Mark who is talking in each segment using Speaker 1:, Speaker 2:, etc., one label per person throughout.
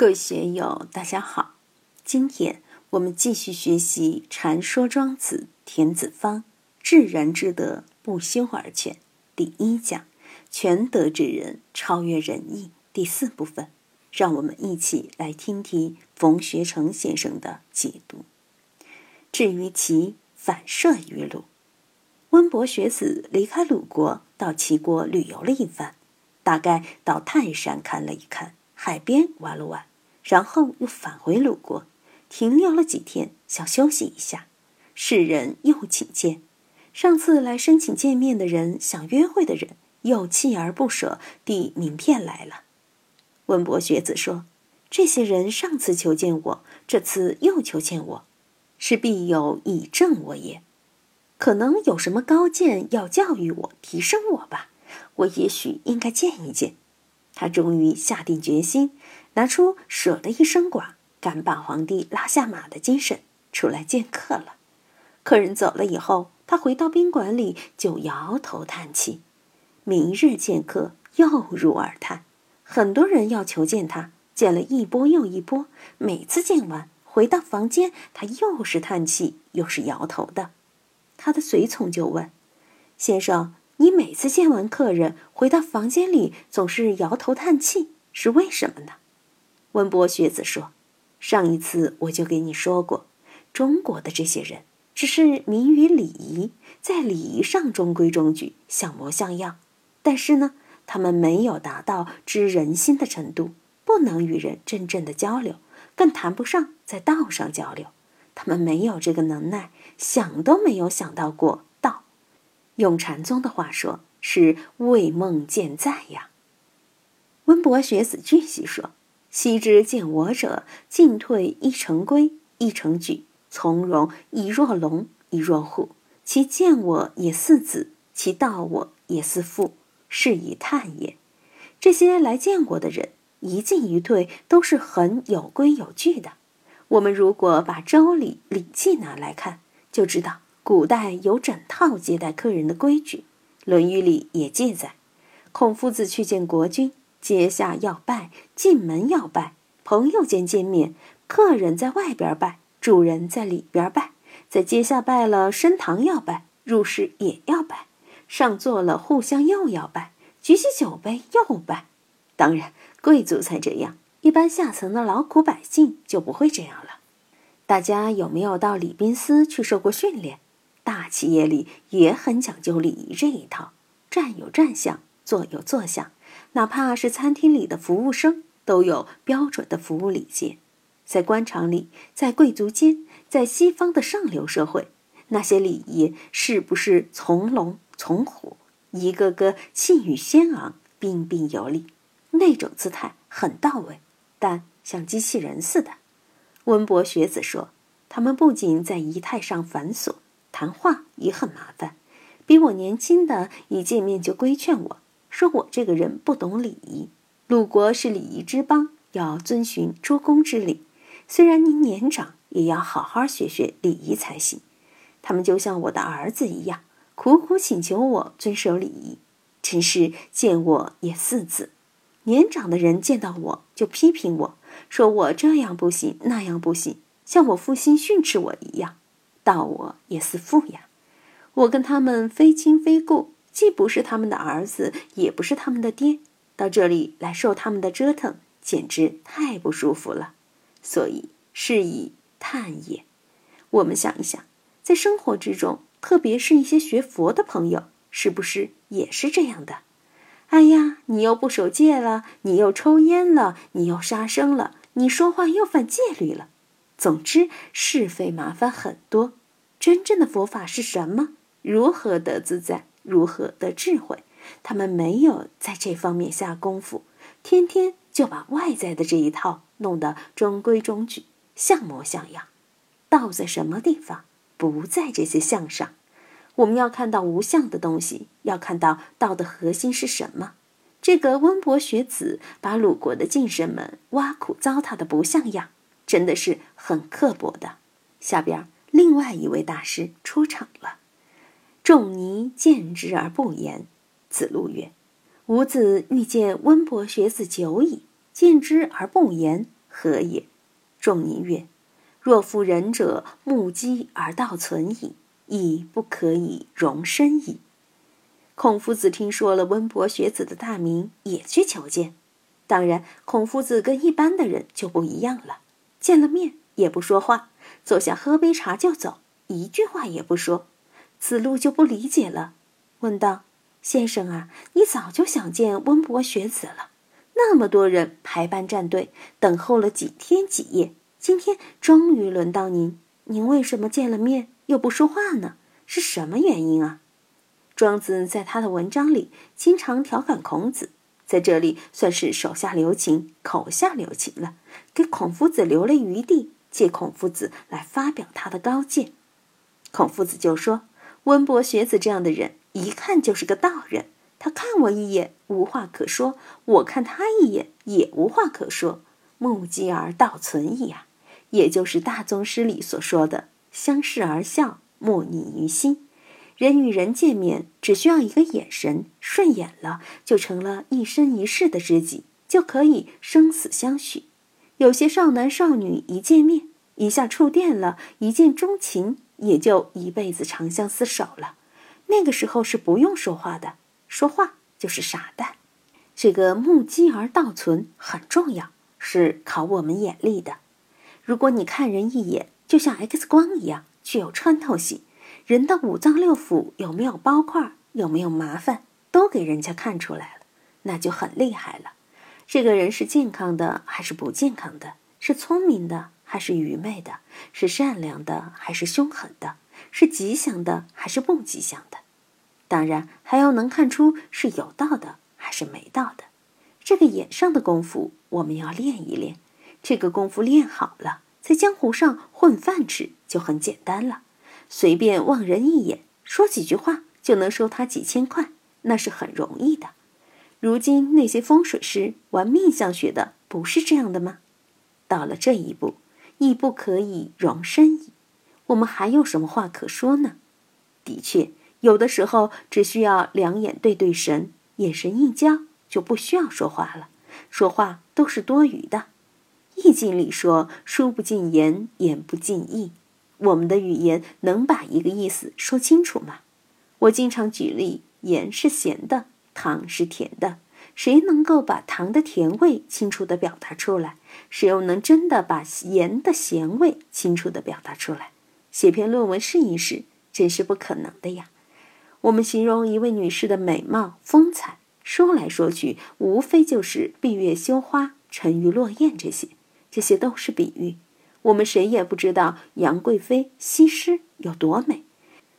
Speaker 1: 各位学友，大家好！今天我们继续学习《禅说庄子·田子方》“至人之德，不修而全”第一讲“全德之人，超越仁义”第四部分。让我们一起来听听冯学成先生的解读。至于其反射于鲁，温伯学子离开鲁国，到齐国旅游了一番，大概到泰山看了一看，海边玩了玩。然后又返回鲁国，停留了几天，想休息一下。世人又请见，上次来申请见面的人，想约会的人，又锲而不舍递名片来了。温伯学子说：“这些人上次求见我，这次又求见我，是必有以正我也。可能有什么高见要教育我、提升我吧？我也许应该见一见。”他终于下定决心。拿出舍得一身剐，敢把皇帝拉下马的精神，出来见客了。客人走了以后，他回到宾馆里就摇头叹气。明日见客，又入耳叹。很多人要求见他，见了一波又一波。每次见完，回到房间，他又是叹气，又是摇头的。他的随从就问：“先生，你每次见完客人，回到房间里总是摇头叹气，是为什么呢？”温博学子说：“上一次我就给你说过，中国的这些人只是迷于礼仪，在礼仪上中规中矩、像模像样，但是呢，他们没有达到知人心的程度，不能与人真正的交流，更谈不上在道上交流。他们没有这个能耐，想都没有想到过。用禅宗的话说，是为梦见在呀。”温伯学子继续说。昔之见我者，进退一成规，一成矩，从容以若龙，以若虎。其见我也似子，其道我也似父，是以叹也。这些来见我的人，一进一退都是很有规有矩的。我们如果把《周礼》《礼记》拿来看，就知道古代有整套接待客人的规矩，《论语》里也记载，孔夫子去见国君。阶下要拜，进门要拜，朋友间见面，客人在外边拜，主人在里边拜，在阶下拜了，升堂要拜，入室也要拜，上座了，互相又要拜，举起酒杯又拜。当然，贵族才这样，一般下层的劳苦百姓就不会这样了。大家有没有到礼宾司去受过训练？大企业里也很讲究礼仪这一套，站有站相，坐有坐相。哪怕是餐厅里的服务生，都有标准的服务礼节。在官场里，在贵族间，在西方的上流社会，那些礼仪是不是从龙从虎，一个个气宇轩昂，彬彬有礼，那种姿态很到位，但像机器人似的。温伯学子说，他们不仅在仪态上繁琐，谈话也很麻烦。比我年轻的，一见面就规劝我。说我这个人不懂礼仪，鲁国是礼仪之邦，要遵循诸公之礼。虽然您年长，也要好好学学礼仪才行。他们就像我的儿子一样，苦苦请求我遵守礼仪，真是见我也四次。年长的人见到我就批评我，说我这样不行，那样不行，像我父亲训斥我一样，道我也似父呀。我跟他们非亲非故。既不是他们的儿子，也不是他们的爹，到这里来受他们的折腾，简直太不舒服了。所以是以叹也。我们想一想，在生活之中，特别是一些学佛的朋友，是不是也是这样的？哎呀，你又不守戒了，你又抽烟了，你又杀生了，你说话又犯戒律了。总之，是非麻烦很多。真正的佛法是什么？如何得自在？如何得智慧？他们没有在这方面下功夫，天天就把外在的这一套弄得中规中矩、像模像样。道在什么地方？不在这些相上。我们要看到无相的东西，要看到道的核心是什么。这个温博学子把鲁国的进士们挖苦糟蹋的不像样，真的是很刻薄的。下边另外一位大师出场了。仲尼见之而不言。子路曰：“吾子欲见温伯学子久矣，见之而不言，何也？仲尼曰：“若夫仁者，目击而道存矣，亦不可以容身矣。”孔夫子听说了温伯学子的大名，也去求见。当然，孔夫子跟一般的人就不一样了，见了面也不说话，坐下喝杯茶就走，一句话也不说。子路就不理解了，问道：“先生啊，你早就想见温伯学子了，那么多人排班站队，等候了几天几夜，今天终于轮到您，您为什么见了面又不说话呢？是什么原因啊？”庄子在他的文章里经常调侃孔子，在这里算是手下留情、口下留情了，给孔夫子留了余地，借孔夫子来发表他的高见。孔夫子就说：“温伯学子这样的人，一看就是个道人。他看我一眼，无话可说；我看他一眼，也无话可说。目击而道存矣啊，也就是大宗师里所说的‘相视而笑，莫逆于心’。”人与人见面，只需要一个眼神，顺眼了，就成了一生一世的知己，就可以生死相许。有些少男少女一见面，一下触电了，一见钟情，也就一辈子长相厮守了。那个时候是不用说话的，说话就是傻蛋。这个目击而道存很重要，是考我们眼力的。如果你看人一眼，就像 X 光一样，具有穿透性。人的五脏六腑有没有包块，有没有麻烦，都给人家看出来了，那就很厉害了。这个人是健康的还是不健康的？是聪明的还是愚昧的？是善良的还是凶狠的？是吉祥的还是不吉祥的？当然还要能看出是有道的还是没道的。这个眼上的功夫我们要练一练。这个功夫练好了，在江湖上混饭吃就很简单了。随便望人一眼，说几句话就能收他几千块，那是很容易的。如今那些风水师玩命相学的，不是这样的吗？到了这一步，亦不可以容身矣。我们还有什么话可说呢？的确，有的时候只需要两眼对对神，眼神一交，就不需要说话了。说话都是多余的。易经里说：“书不尽言，言不尽意。”我们的语言能把一个意思说清楚吗？我经常举例，盐是咸的，糖是甜的。谁能够把糖的甜味清楚地表达出来？谁又能真的把盐的咸味清楚地表达出来？写篇论文试一试，真是不可能的呀！我们形容一位女士的美貌风采，说来说去，无非就是闭月羞花、沉鱼落雁这些，这些都是比喻。我们谁也不知道杨贵妃、西施有多美，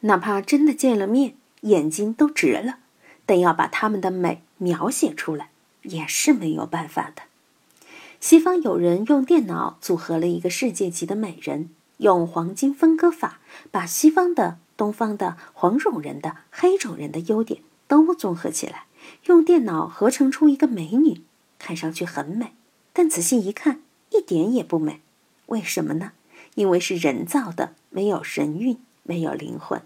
Speaker 1: 哪怕真的见了面，眼睛都直了。但要把她们的美描写出来，也是没有办法的。西方有人用电脑组合了一个世界级的美人，用黄金分割法把西方的、东方的、黄种人的、黑种人的优点都综合起来，用电脑合成出一个美女，看上去很美，但仔细一看，一点也不美。为什么呢？因为是人造的，没有神韵，没有灵魂，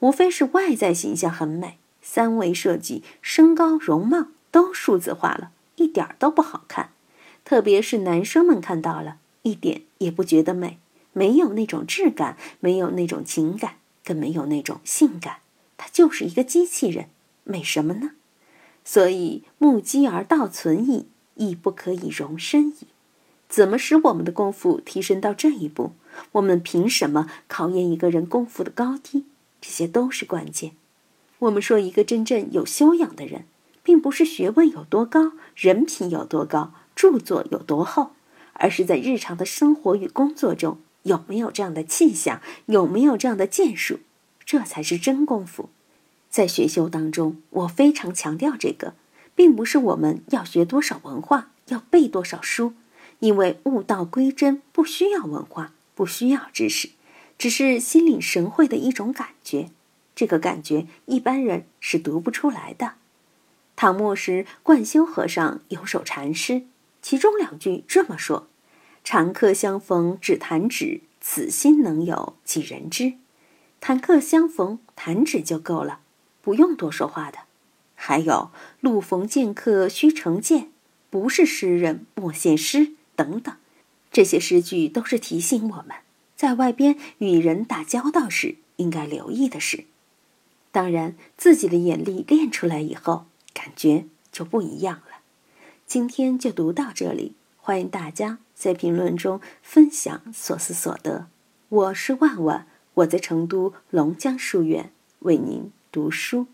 Speaker 1: 无非是外在形象很美，三维设计、身高、容貌都数字化了，一点都不好看。特别是男生们看到了，一点也不觉得美，没有那种质感，没有那种情感，更没有那种性感，它就是一个机器人，美什么呢？所以目击而道存矣，亦不可以容身矣。怎么使我们的功夫提升到这一步？我们凭什么考验一个人功夫的高低？这些都是关键。我们说一个真正有修养的人，并不是学问有多高、人品有多高、著作有多厚，而是在日常的生活与工作中有没有这样的气象，有没有这样的建树，这才是真功夫。在学修当中，我非常强调这个，并不是我们要学多少文化，要背多少书。因为悟道归真不需要文化，不需要知识，只是心领神会的一种感觉。这个感觉一般人是读不出来的。唐末时，贯休和尚有首禅诗，其中两句这么说：“常客相逢只弹指，此心能有几人知？”谈客相逢，弹指就够了，不用多说话的。还有“路逢剑客须成剑”，不是诗人莫献诗。等等，这些诗句都是提醒我们，在外边与人打交道时应该留意的事。当然，自己的眼力练出来以后，感觉就不一样了。今天就读到这里，欢迎大家在评论中分享所思所得。我是万万，我在成都龙江书院为您读书。